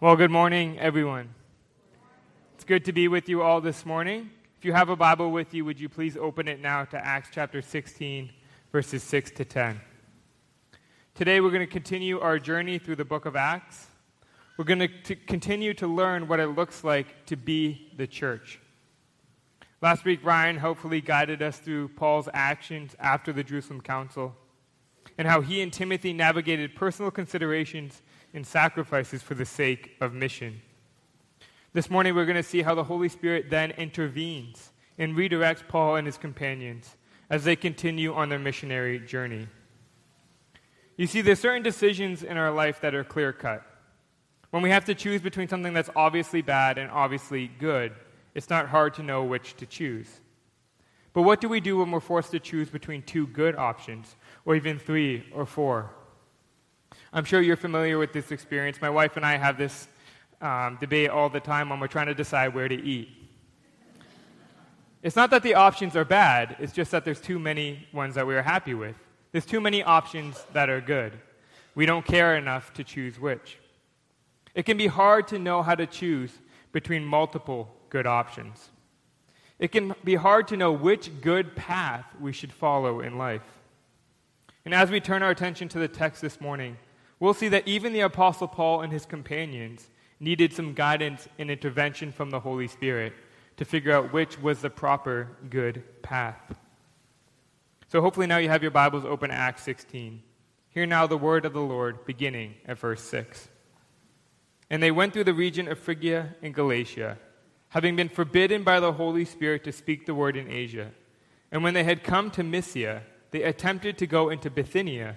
Well, good morning, everyone. It's good to be with you all this morning. If you have a Bible with you, would you please open it now to Acts chapter 16, verses 6 to 10. Today, we're going to continue our journey through the book of Acts. We're going to continue to learn what it looks like to be the church. Last week, Ryan hopefully guided us through Paul's actions after the Jerusalem Council and how he and Timothy navigated personal considerations and sacrifices for the sake of mission. This morning, we're going to see how the Holy Spirit then intervenes and redirects Paul and his companions as they continue on their missionary journey. You see, there's certain decisions in our life that are clear cut. When we have to choose between something that's obviously bad and obviously good, it's not hard to know which to choose. But what do we do when we're forced to choose between two good options, or even three or four? I'm sure you're familiar with this experience. My wife and I have this um, debate all the time when we're trying to decide where to eat. It's not that the options are bad, it's just that there's too many ones that we are happy with. There's too many options that are good. We don't care enough to choose which. It can be hard to know how to choose between multiple good options. It can be hard to know which good path we should follow in life. And as we turn our attention to the text this morning, we'll see that even the Apostle Paul and his companions needed some guidance and intervention from the Holy Spirit to figure out which was the proper good path. So hopefully now you have your Bibles open to Acts 16. Hear now the word of the Lord beginning at verse 6. And they went through the region of Phrygia and Galatia, having been forbidden by the Holy Spirit to speak the word in Asia. And when they had come to Mysia, they attempted to go into Bithynia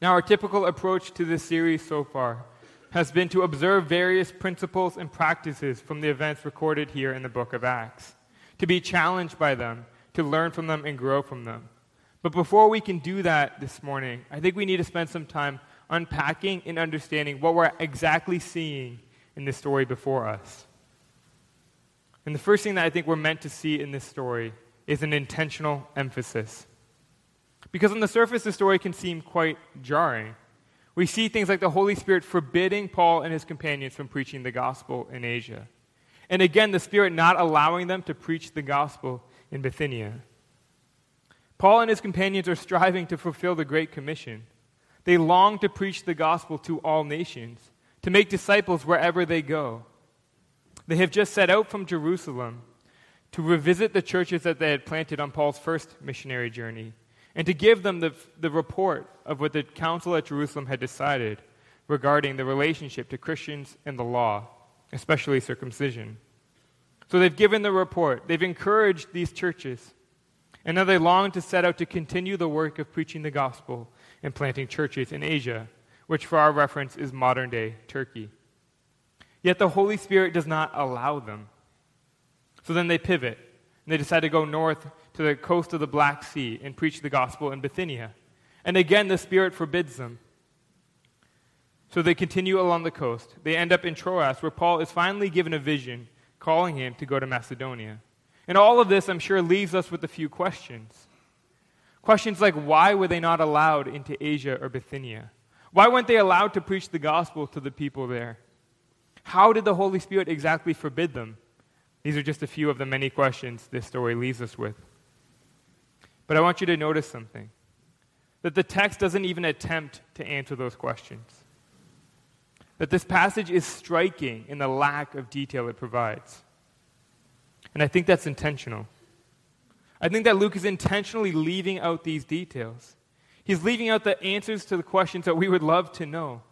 Now, our typical approach to this series so far has been to observe various principles and practices from the events recorded here in the book of Acts, to be challenged by them, to learn from them, and grow from them. But before we can do that this morning, I think we need to spend some time unpacking and understanding what we're exactly seeing in this story before us. And the first thing that I think we're meant to see in this story is an intentional emphasis. Because on the surface, the story can seem quite jarring. We see things like the Holy Spirit forbidding Paul and his companions from preaching the gospel in Asia. And again, the Spirit not allowing them to preach the gospel in Bithynia. Paul and his companions are striving to fulfill the Great Commission. They long to preach the gospel to all nations, to make disciples wherever they go. They have just set out from Jerusalem to revisit the churches that they had planted on Paul's first missionary journey and to give them the, the report of what the council at Jerusalem had decided regarding the relationship to Christians and the law, especially circumcision. So they've given the report, they've encouraged these churches, and now they long to set out to continue the work of preaching the gospel and planting churches in Asia, which for our reference is modern day Turkey. Yet the Holy Spirit does not allow them. So then they pivot, and they decide to go north to the coast of the Black Sea and preach the gospel in Bithynia. And again, the Spirit forbids them. So they continue along the coast. They end up in Troas, where Paul is finally given a vision calling him to go to Macedonia. And all of this, I'm sure, leaves us with a few questions. Questions like why were they not allowed into Asia or Bithynia? Why weren't they allowed to preach the gospel to the people there? How did the Holy Spirit exactly forbid them? These are just a few of the many questions this story leaves us with. But I want you to notice something that the text doesn't even attempt to answer those questions. That this passage is striking in the lack of detail it provides. And I think that's intentional. I think that Luke is intentionally leaving out these details. He's leaving out the answers to the questions that we would love to know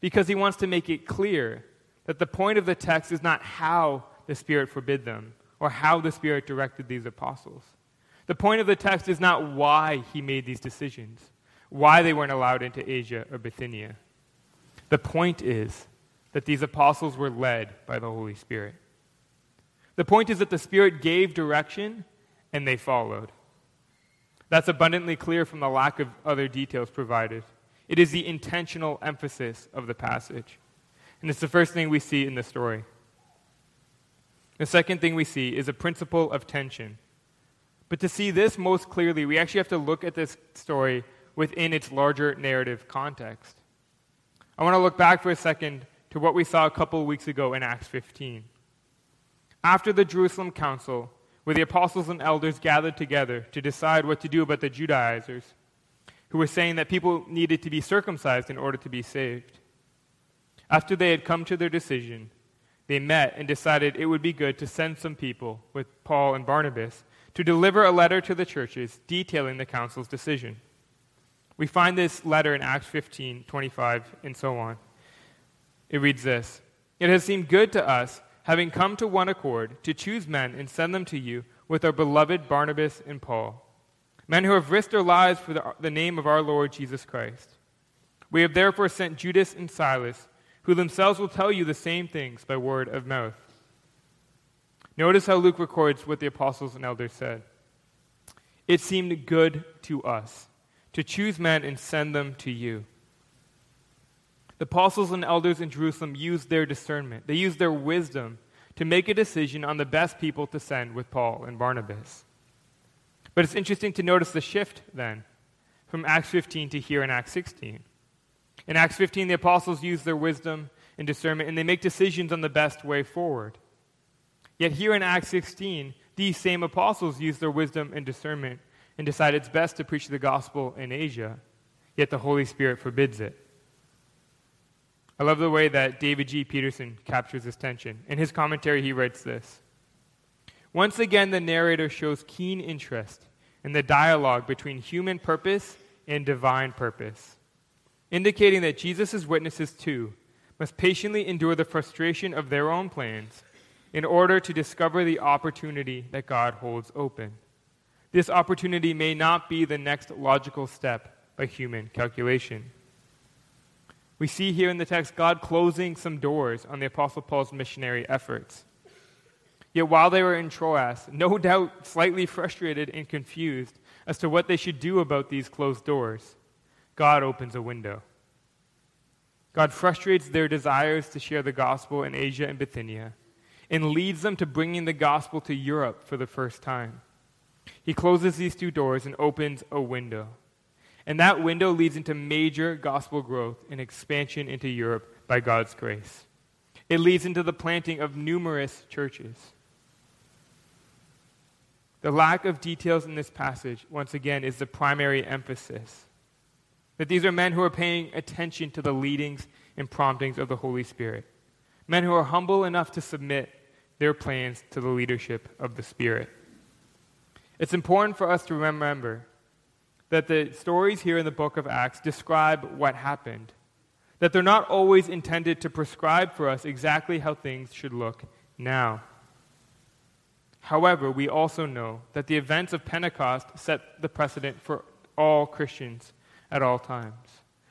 because he wants to make it clear that the point of the text is not how the Spirit forbid them or how the Spirit directed these apostles. The point of the text is not why he made these decisions, why they weren't allowed into Asia or Bithynia. The point is that these apostles were led by the Holy Spirit. The point is that the Spirit gave direction and they followed. That's abundantly clear from the lack of other details provided. It is the intentional emphasis of the passage. And it's the first thing we see in the story. The second thing we see is a principle of tension. But to see this most clearly, we actually have to look at this story within its larger narrative context. I want to look back for a second to what we saw a couple weeks ago in Acts 15. After the Jerusalem Council, where the apostles and elders gathered together to decide what to do about the Judaizers, who were saying that people needed to be circumcised in order to be saved. After they had come to their decision, they met and decided it would be good to send some people with Paul and Barnabas to deliver a letter to the churches detailing the council's decision. We find this letter in Acts 15, 25, and so on. It reads this It has seemed good to us, having come to one accord, to choose men and send them to you with our beloved Barnabas and Paul, men who have risked their lives for the, the name of our Lord Jesus Christ. We have therefore sent Judas and Silas, who themselves will tell you the same things by word of mouth. Notice how Luke records what the apostles and elders said. It seemed good to us to choose men and send them to you. The apostles and elders in Jerusalem used their discernment, they used their wisdom to make a decision on the best people to send with Paul and Barnabas. But it's interesting to notice the shift then from Acts 15 to here in Acts 16. In Acts 15, the apostles use their wisdom and discernment and they make decisions on the best way forward. Yet here in Acts 16, these same apostles use their wisdom and discernment and decide it's best to preach the gospel in Asia, yet the Holy Spirit forbids it. I love the way that David G. Peterson captures this tension. In his commentary, he writes this Once again, the narrator shows keen interest in the dialogue between human purpose and divine purpose, indicating that Jesus' witnesses, too, must patiently endure the frustration of their own plans in order to discover the opportunity that God holds open. This opportunity may not be the next logical step by human calculation. We see here in the text God closing some doors on the Apostle Paul's missionary efforts. Yet while they were in Troas, no doubt slightly frustrated and confused as to what they should do about these closed doors, God opens a window. God frustrates their desires to share the gospel in Asia and Bithynia and leads them to bringing the gospel to Europe for the first time. He closes these two doors and opens a window. And that window leads into major gospel growth and expansion into Europe by God's grace. It leads into the planting of numerous churches. The lack of details in this passage, once again, is the primary emphasis. That these are men who are paying attention to the leadings and promptings of the Holy Spirit. Men who are humble enough to submit their plans to the leadership of the Spirit. It's important for us to remember that the stories here in the book of Acts describe what happened, that they're not always intended to prescribe for us exactly how things should look now. However, we also know that the events of Pentecost set the precedent for all Christians at all times.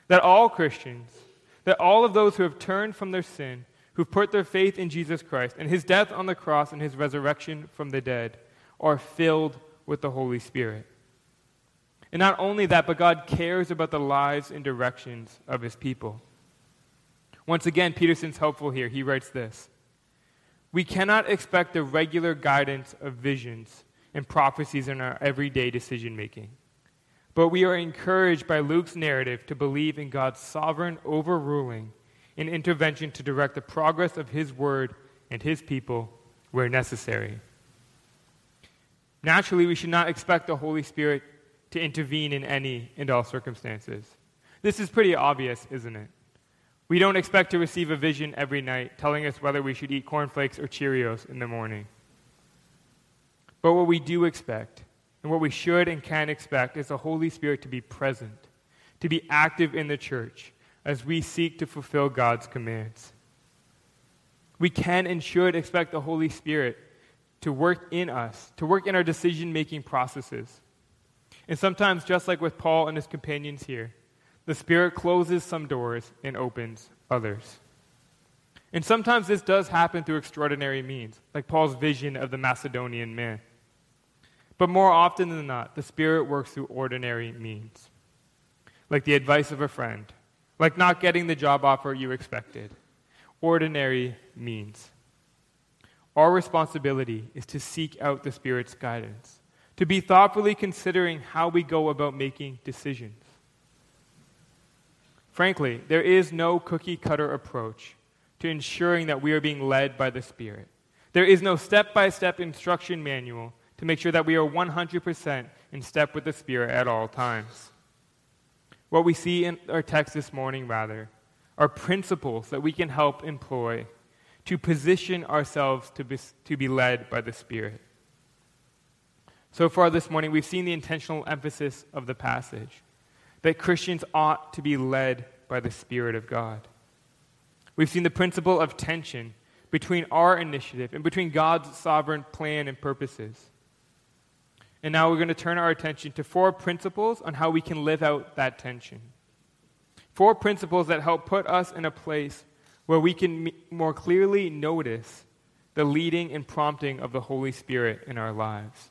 That all Christians, that all of those who have turned from their sin, who've put their faith in Jesus Christ and his death on the cross and his resurrection from the dead, are filled with the Holy Spirit. And not only that, but God cares about the lives and directions of his people. Once again, Peterson's helpful here. He writes this We cannot expect the regular guidance of visions and prophecies in our everyday decision making. But we are encouraged by Luke's narrative to believe in God's sovereign overruling and intervention to direct the progress of his word and his people where necessary. Naturally, we should not expect the Holy Spirit to intervene in any and all circumstances. This is pretty obvious, isn't it? We don't expect to receive a vision every night telling us whether we should eat cornflakes or Cheerios in the morning. But what we do expect, and what we should and can expect, is the Holy Spirit to be present, to be active in the church as we seek to fulfill God's commands. We can and should expect the Holy Spirit to work in us, to work in our decision making processes. And sometimes, just like with Paul and his companions here, the Spirit closes some doors and opens others. And sometimes this does happen through extraordinary means, like Paul's vision of the Macedonian man. But more often than not, the Spirit works through ordinary means, like the advice of a friend, like not getting the job offer you expected. Ordinary means. Our responsibility is to seek out the Spirit's guidance, to be thoughtfully considering how we go about making decisions. Frankly, there is no cookie cutter approach to ensuring that we are being led by the Spirit. There is no step by step instruction manual to make sure that we are 100% in step with the Spirit at all times. What we see in our text this morning, rather, are principles that we can help employ to position ourselves to be, to be led by the Spirit. So far this morning, we've seen the intentional emphasis of the passage that Christians ought to be led by the Spirit of God. We've seen the principle of tension between our initiative and between God's sovereign plan and purposes. And now we're going to turn our attention to four principles on how we can live out that tension. Four principles that help put us in a place where we can more clearly notice the leading and prompting of the Holy Spirit in our lives.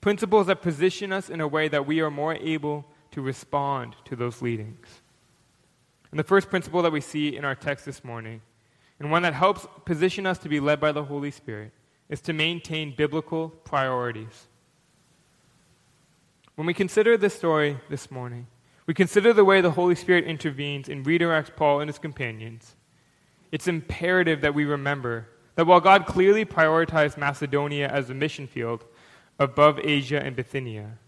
Principles that position us in a way that we are more able to respond to those leadings. And the first principle that we see in our text this morning, and one that helps position us to be led by the Holy Spirit, is to maintain biblical priorities. When we consider this story this morning, we consider the way the Holy Spirit intervenes and redirects Paul and his companions. It's imperative that we remember that while God clearly prioritized Macedonia as a mission field above Asia and Bithynia,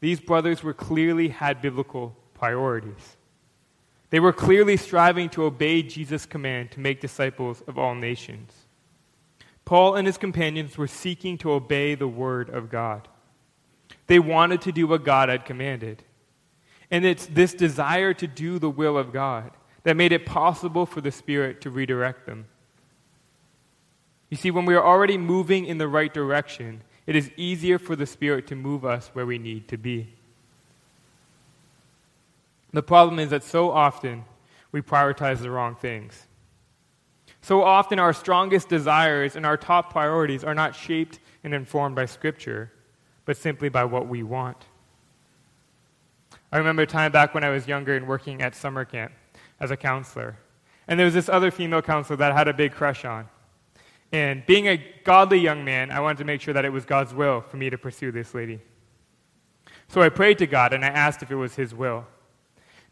these brothers were clearly had biblical priorities. They were clearly striving to obey Jesus' command to make disciples of all nations. Paul and his companions were seeking to obey the word of God. They wanted to do what God had commanded. And it's this desire to do the will of God that made it possible for the Spirit to redirect them. You see, when we are already moving in the right direction, it is easier for the Spirit to move us where we need to be. The problem is that so often we prioritize the wrong things. So often our strongest desires and our top priorities are not shaped and informed by Scripture, but simply by what we want. I remember a time back when I was younger and working at summer camp as a counselor. And there was this other female counselor that I had a big crush on. And being a godly young man, I wanted to make sure that it was God's will for me to pursue this lady. So I prayed to God and I asked if it was His will.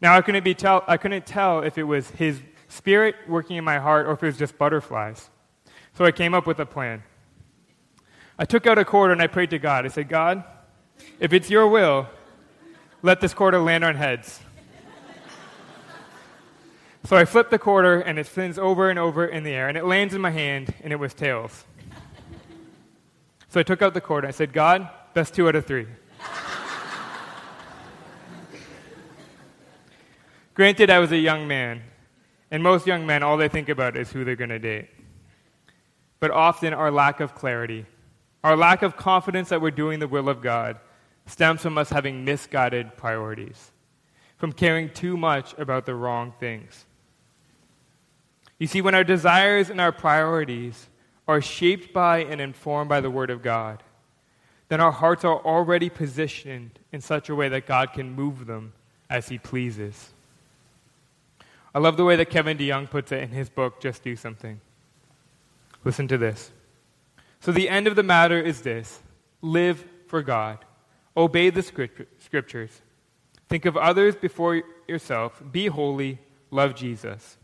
Now, I couldn't, be tell, I couldn't tell if it was His spirit working in my heart or if it was just butterflies. So I came up with a plan. I took out a quarter and I prayed to God. I said, God, if it's your will, let this quarter land on heads. So I flip the quarter and it spins over and over in the air and it lands in my hand and it was tails. So I took out the quarter. and I said, God, best two out of three. Granted, I was a young man, and most young men, all they think about is who they're going to date. But often, our lack of clarity, our lack of confidence that we're doing the will of God, stems from us having misguided priorities, from caring too much about the wrong things. You see, when our desires and our priorities are shaped by and informed by the Word of God, then our hearts are already positioned in such a way that God can move them as He pleases. I love the way that Kevin DeYoung puts it in his book, Just Do Something. Listen to this. So, the end of the matter is this. Live for God, obey the scriptures, think of others before yourself, be holy, love Jesus.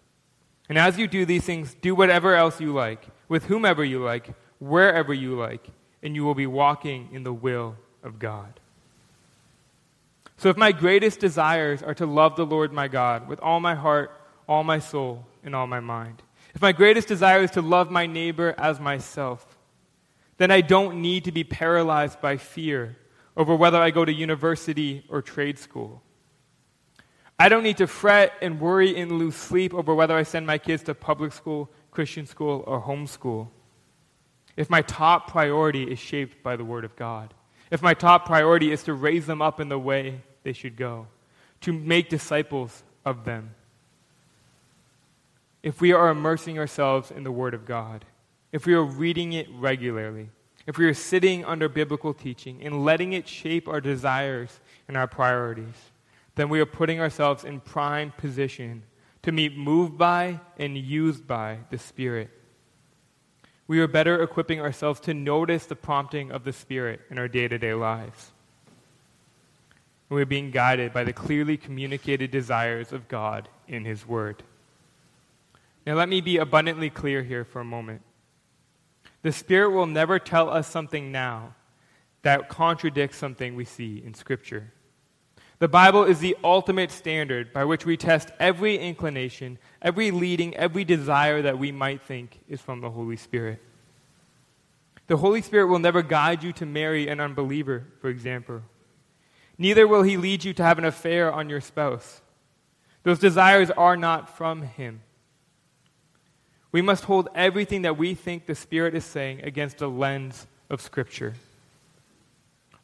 And as you do these things, do whatever else you like, with whomever you like, wherever you like, and you will be walking in the will of God. So, if my greatest desires are to love the Lord my God with all my heart, all my soul, and all my mind, if my greatest desire is to love my neighbor as myself, then I don't need to be paralyzed by fear over whether I go to university or trade school. I don't need to fret and worry and lose sleep over whether I send my kids to public school, Christian school, or homeschool. If my top priority is shaped by the Word of God, if my top priority is to raise them up in the way they should go, to make disciples of them. if we are immersing ourselves in the Word of God, if we are reading it regularly, if we are sitting under biblical teaching and letting it shape our desires and our priorities, then we are putting ourselves in prime position to be moved by and used by the Spirit. We are better equipping ourselves to notice the prompting of the Spirit in our day to day lives. we're being guided by the clearly communicated desires of God in His Word. Now, let me be abundantly clear here for a moment. The Spirit will never tell us something now that contradicts something we see in Scripture. The Bible is the ultimate standard by which we test every inclination, every leading, every desire that we might think is from the Holy Spirit. The Holy Spirit will never guide you to marry an unbeliever, for example. Neither will he lead you to have an affair on your spouse. Those desires are not from him. We must hold everything that we think the Spirit is saying against a lens of Scripture.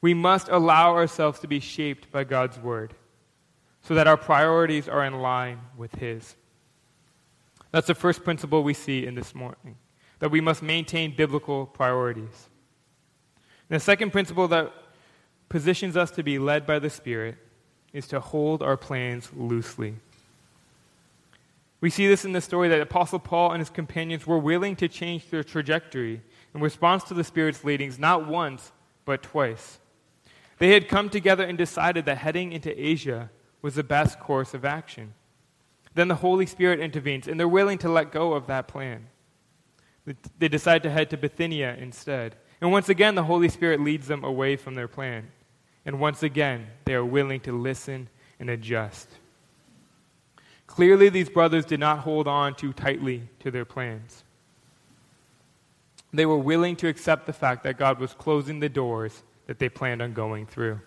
We must allow ourselves to be shaped by God's Word so that our priorities are in line with His. That's the first principle we see in this morning that we must maintain biblical priorities. And the second principle that positions us to be led by the Spirit is to hold our plans loosely. We see this in the story that Apostle Paul and his companions were willing to change their trajectory in response to the Spirit's leadings, not once, but twice. They had come together and decided that heading into Asia was the best course of action. Then the Holy Spirit intervenes, and they're willing to let go of that plan. They decide to head to Bithynia instead. And once again, the Holy Spirit leads them away from their plan. And once again, they are willing to listen and adjust. Clearly, these brothers did not hold on too tightly to their plans. They were willing to accept the fact that God was closing the doors that they planned on going through.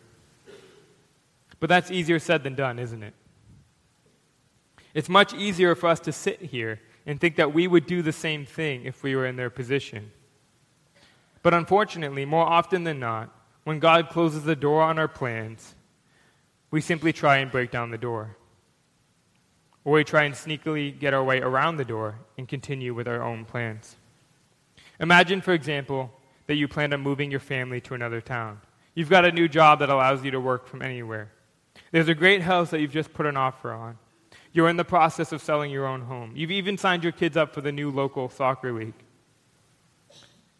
But that's easier said than done, isn't it? It's much easier for us to sit here and think that we would do the same thing if we were in their position. But unfortunately, more often than not, when God closes the door on our plans, we simply try and break down the door. Or we try and sneakily get our way around the door and continue with our own plans. Imagine, for example, that you plan on moving your family to another town. You've got a new job that allows you to work from anywhere. There's a great house that you've just put an offer on. You're in the process of selling your own home. You've even signed your kids up for the new local soccer league.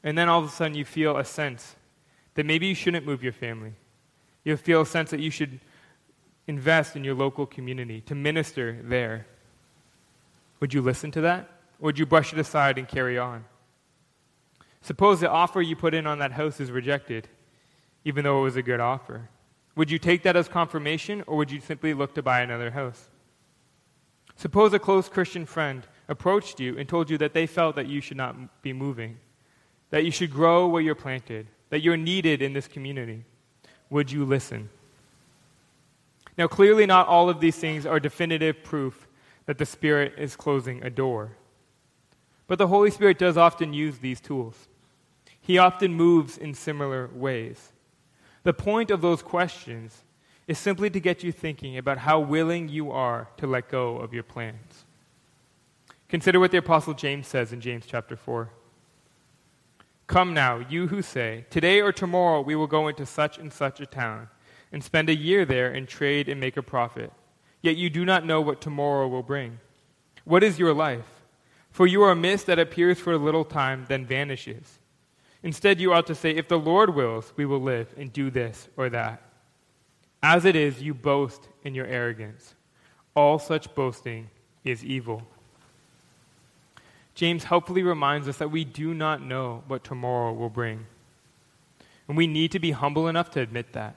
And then all of a sudden you feel a sense that maybe you shouldn't move your family. You feel a sense that you should invest in your local community, to minister there. Would you listen to that? Or would you brush it aside and carry on? Suppose the offer you put in on that house is rejected, even though it was a good offer. Would you take that as confirmation, or would you simply look to buy another house? Suppose a close Christian friend approached you and told you that they felt that you should not be moving, that you should grow where you're planted, that you're needed in this community. Would you listen? Now, clearly, not all of these things are definitive proof that the Spirit is closing a door. But the Holy Spirit does often use these tools. He often moves in similar ways. The point of those questions is simply to get you thinking about how willing you are to let go of your plans. Consider what the Apostle James says in James chapter 4. Come now, you who say, Today or tomorrow we will go into such and such a town, and spend a year there and trade and make a profit. Yet you do not know what tomorrow will bring. What is your life? For you are a mist that appears for a little time, then vanishes. Instead, you ought to say, If the Lord wills, we will live and do this or that. As it is, you boast in your arrogance. All such boasting is evil. James helpfully reminds us that we do not know what tomorrow will bring. And we need to be humble enough to admit that.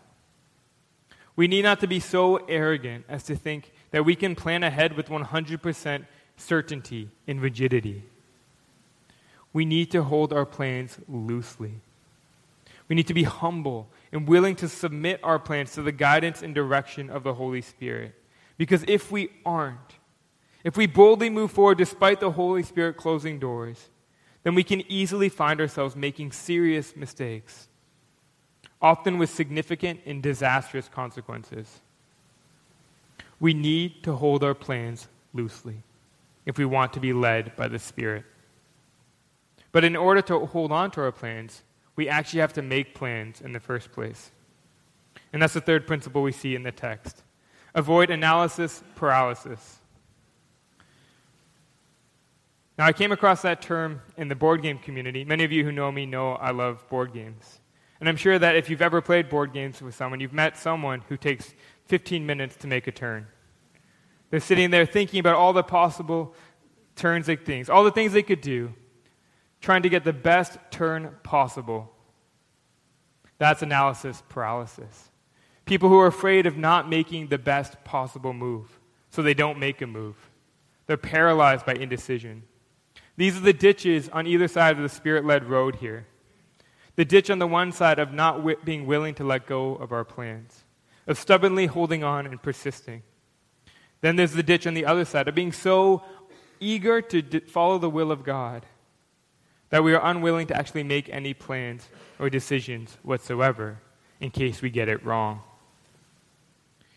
We need not to be so arrogant as to think that we can plan ahead with 100% certainty and rigidity. We need to hold our plans loosely. We need to be humble and willing to submit our plans to the guidance and direction of the Holy Spirit. Because if we aren't, if we boldly move forward despite the Holy Spirit closing doors, then we can easily find ourselves making serious mistakes, often with significant and disastrous consequences. We need to hold our plans loosely. if we want to be led by the Spirit. But in order to hold on to our plans, we actually have to make plans in the first place. And that's the third principle we see in the text avoid analysis paralysis. Now, I came across that term in the board game community. Many of you who know me know I love board games. And I'm sure that if you've ever played board games with someone, you've met someone who takes 15 minutes to make a turn. They're sitting there thinking about all the possible turns like things, all the things they could do, trying to get the best turn possible. That's analysis paralysis. People who are afraid of not making the best possible move, so they don't make a move. They're paralyzed by indecision. These are the ditches on either side of the spirit led road here. The ditch on the one side of not being willing to let go of our plans, of stubbornly holding on and persisting. Then there's the ditch on the other side of being so eager to d- follow the will of God that we are unwilling to actually make any plans or decisions whatsoever in case we get it wrong.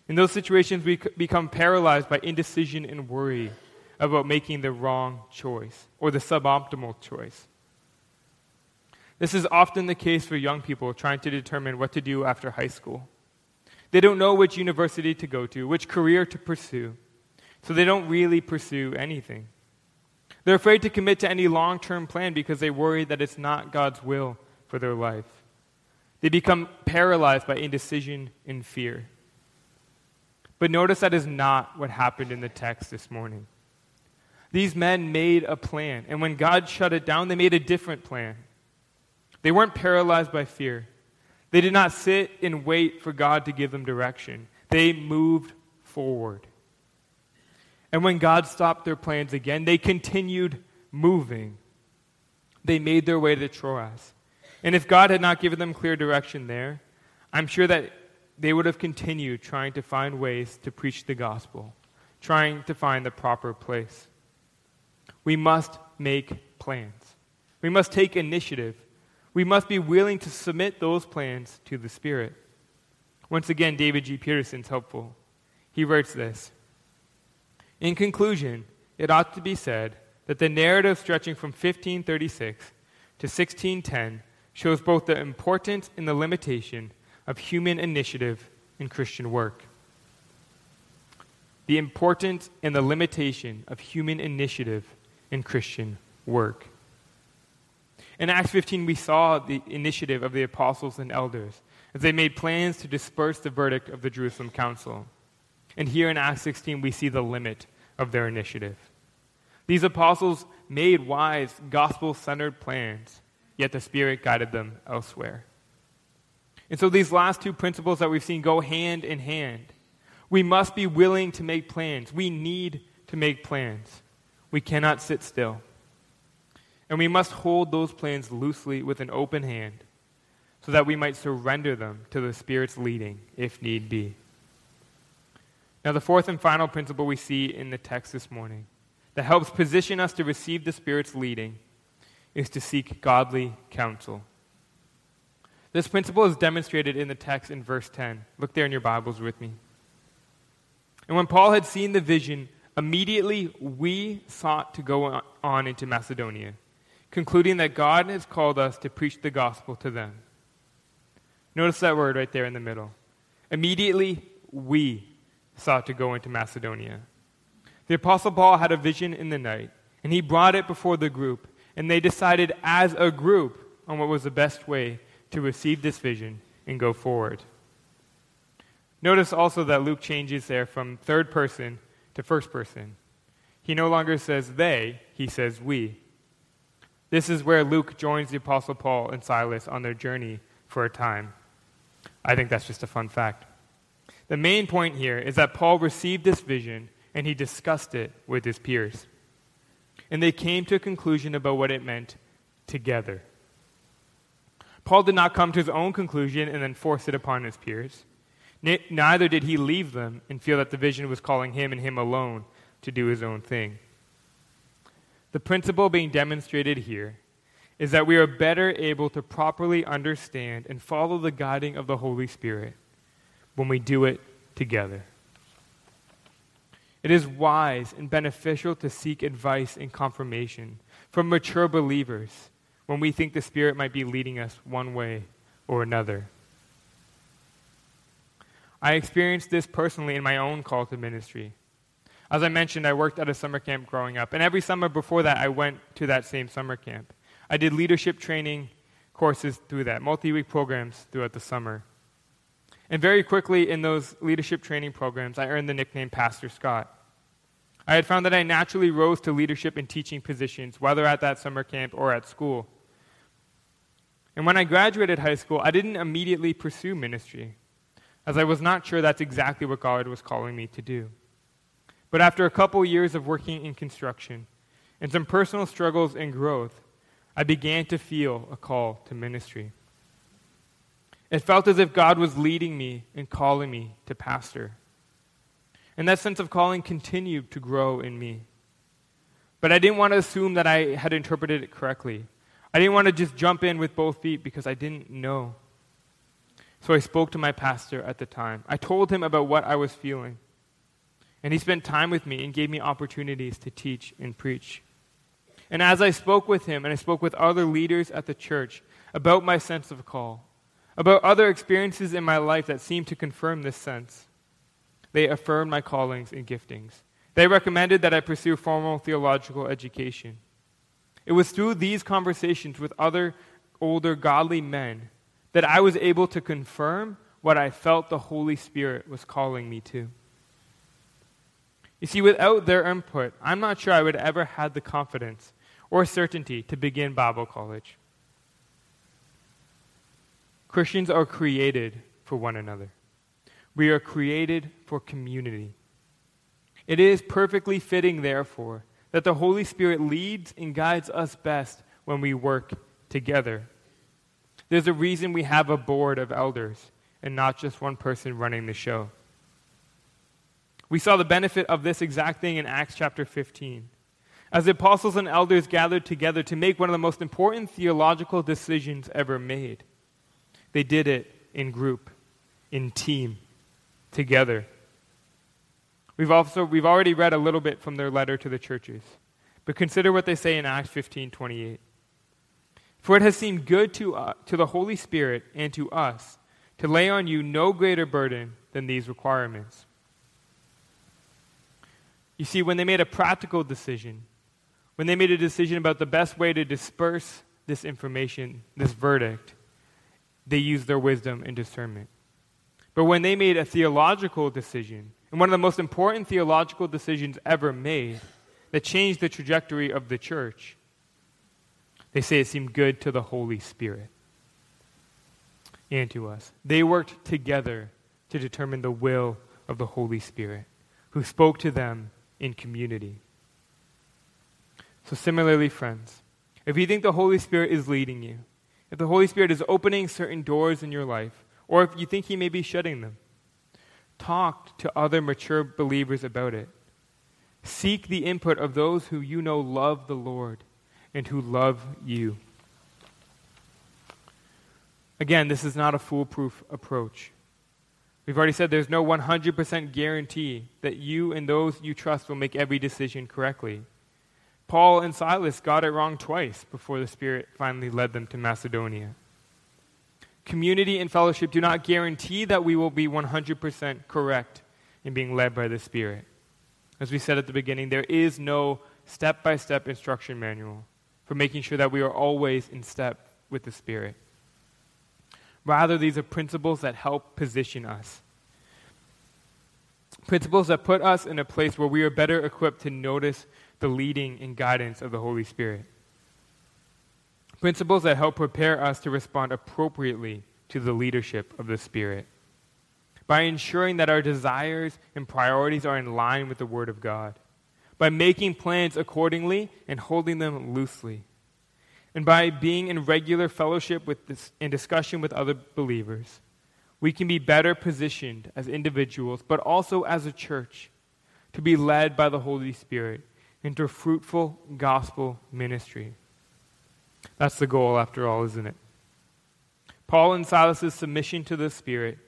In those situations, we become paralyzed by indecision and worry about making the wrong choice or the suboptimal choice. This is often the case for young people trying to determine what to do after high school. They don't know which university to go to, which career to pursue, so they don't really pursue anything. They're afraid to commit to any long term plan because they worry that it's not God's will for their life. They become paralyzed by indecision and fear. But notice that is not what happened in the text this morning. These men made a plan, and when God shut it down, they made a different plan. They weren't paralyzed by fear. They did not sit and wait for God to give them direction. They moved forward. And when God stopped their plans again, they continued moving. They made their way to Troas. And if God had not given them clear direction there, I'm sure that they would have continued trying to find ways to preach the gospel, trying to find the proper place. We must make plans. We must take initiative. We must be willing to submit those plans to the Spirit. Once again, David G. Peterson's helpful. He writes this in conclusion, it ought to be said that the narrative stretching from 1536 to 1610 shows both the importance and the limitation of human initiative in Christian work. The importance and the limitation of human initiative in Christian work. In Acts 15, we saw the initiative of the apostles and elders as they made plans to disperse the verdict of the Jerusalem Council. And here in Acts 16, we see the limit of their initiative. These apostles made wise, gospel centered plans, yet the Spirit guided them elsewhere. And so these last two principles that we've seen go hand in hand. We must be willing to make plans. We need to make plans. We cannot sit still. And we must hold those plans loosely with an open hand so that we might surrender them to the Spirit's leading if need be. Now, the fourth and final principle we see in the text this morning that helps position us to receive the Spirit's leading is to seek godly counsel. This principle is demonstrated in the text in verse 10. Look there in your Bibles with me. And when Paul had seen the vision, immediately we sought to go on into Macedonia, concluding that God has called us to preach the gospel to them. Notice that word right there in the middle. Immediately we sought to go into Macedonia. The Apostle Paul had a vision in the night, and he brought it before the group, and they decided as a group on what was the best way to receive this vision and go forward. Notice also that Luke changes there from third person to first person. He no longer says they, he says we. This is where Luke joins the Apostle Paul and Silas on their journey for a time. I think that's just a fun fact. The main point here is that Paul received this vision and he discussed it with his peers. And they came to a conclusion about what it meant together. Paul did not come to his own conclusion and then force it upon his peers. Neither did he leave them and feel that the vision was calling him and him alone to do his own thing. The principle being demonstrated here is that we are better able to properly understand and follow the guiding of the Holy Spirit when we do it together. It is wise and beneficial to seek advice and confirmation from mature believers when we think the Spirit might be leading us one way or another. I experienced this personally in my own call to ministry. As I mentioned, I worked at a summer camp growing up, and every summer before that, I went to that same summer camp. I did leadership training courses through that, multi week programs throughout the summer. And very quickly in those leadership training programs, I earned the nickname Pastor Scott. I had found that I naturally rose to leadership and teaching positions, whether at that summer camp or at school. And when I graduated high school, I didn't immediately pursue ministry, as I was not sure that's exactly what God was calling me to do. But after a couple years of working in construction and some personal struggles and growth, I began to feel a call to ministry. It felt as if God was leading me and calling me to pastor. And that sense of calling continued to grow in me. But I didn't want to assume that I had interpreted it correctly. I didn't want to just jump in with both feet because I didn't know. So I spoke to my pastor at the time. I told him about what I was feeling. And he spent time with me and gave me opportunities to teach and preach. And as I spoke with him and I spoke with other leaders at the church about my sense of call, about other experiences in my life that seemed to confirm this sense. They affirmed my callings and giftings. They recommended that I pursue formal theological education. It was through these conversations with other older godly men that I was able to confirm what I felt the Holy Spirit was calling me to. You see, without their input, I'm not sure I would ever had the confidence or certainty to begin Bible college. Christians are created for one another. We are created for community. It is perfectly fitting, therefore, that the Holy Spirit leads and guides us best when we work together. There's a reason we have a board of elders and not just one person running the show. We saw the benefit of this exact thing in Acts chapter 15. As the apostles and elders gathered together to make one of the most important theological decisions ever made. They did it in group, in team, together. We've also we've already read a little bit from their letter to the churches. But consider what they say in Acts 15:28. For it has seemed good to, uh, to the Holy Spirit and to us to lay on you no greater burden than these requirements. You see, when they made a practical decision, when they made a decision about the best way to disperse this information, this verdict, they used their wisdom and discernment. But when they made a theological decision, and one of the most important theological decisions ever made that changed the trajectory of the church, they say it seemed good to the Holy Spirit and to us. They worked together to determine the will of the Holy Spirit, who spoke to them in community. So, similarly, friends, if you think the Holy Spirit is leading you, if the Holy Spirit is opening certain doors in your life, or if you think He may be shutting them, talk to other mature believers about it. Seek the input of those who you know love the Lord and who love you. Again, this is not a foolproof approach. We've already said there's no 100% guarantee that you and those you trust will make every decision correctly. Paul and Silas got it wrong twice before the Spirit finally led them to Macedonia. Community and fellowship do not guarantee that we will be 100% correct in being led by the Spirit. As we said at the beginning, there is no step by step instruction manual for making sure that we are always in step with the Spirit. Rather, these are principles that help position us. Principles that put us in a place where we are better equipped to notice the leading and guidance of the Holy Spirit. Principles that help prepare us to respond appropriately to the leadership of the Spirit by ensuring that our desires and priorities are in line with the Word of God, by making plans accordingly and holding them loosely, and by being in regular fellowship with this, and discussion with other believers, we can be better positioned as individuals, but also as a church, to be led by the Holy Spirit into fruitful gospel ministry. That's the goal, after all, isn't it? Paul and Silas's submission to the Spirit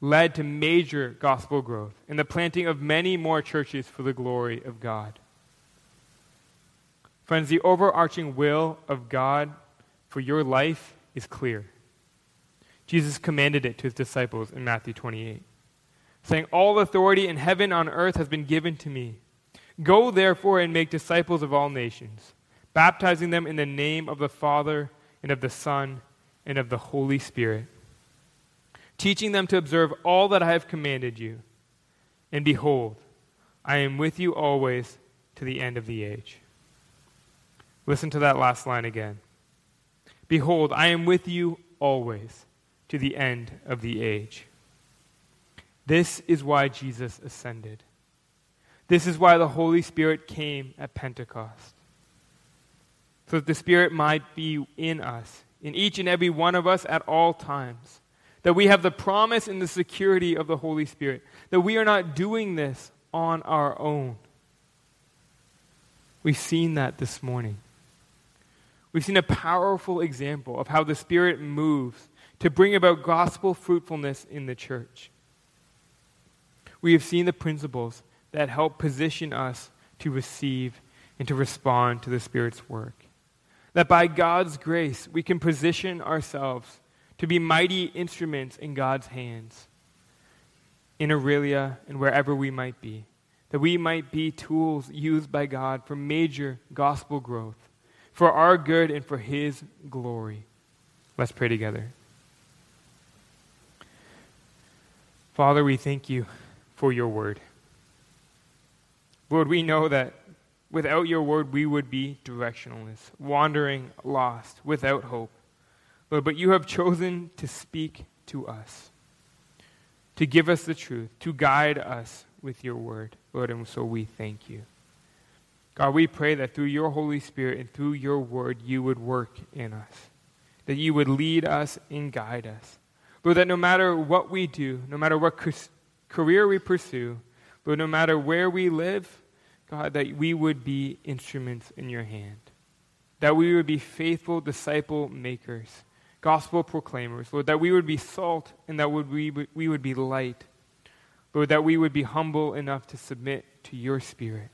led to major gospel growth and the planting of many more churches for the glory of God. Friends, the overarching will of God for your life is clear. Jesus commanded it to his disciples in Matthew 28, saying, All authority in heaven and on earth has been given to me. Go therefore and make disciples of all nations, baptizing them in the name of the Father and of the Son and of the Holy Spirit, teaching them to observe all that I have commanded you. And behold, I am with you always to the end of the age. Listen to that last line again. Behold, I am with you always to the end of the age. This is why Jesus ascended. This is why the Holy Spirit came at Pentecost. So that the Spirit might be in us, in each and every one of us at all times. That we have the promise and the security of the Holy Spirit. That we are not doing this on our own. We've seen that this morning. We've seen a powerful example of how the Spirit moves to bring about gospel fruitfulness in the church. We have seen the principles that help position us to receive and to respond to the Spirit's work. That by God's grace, we can position ourselves to be mighty instruments in God's hands, in Aurelia and wherever we might be. That we might be tools used by God for major gospel growth for our good and for His glory. Let's pray together. Father, we thank you for your word. Lord, we know that without your word, we would be directionless, wandering, lost, without hope. Lord, but you have chosen to speak to us, to give us the truth, to guide us with your word. Lord, and so we thank you. God, we pray that through your Holy Spirit and through your word, you would work in us, that you would lead us and guide us. Lord, that no matter what we do, no matter what career we pursue, Lord, no matter where we live, God, that we would be instruments in your hand, that we would be faithful disciple makers, gospel proclaimers, Lord, that we would be salt and that would we, we would be light, Lord, that we would be humble enough to submit to your spirit.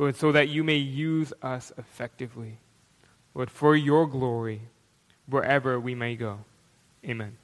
Lord, so that you may use us effectively. Lord, for your glory, wherever we may go. Amen.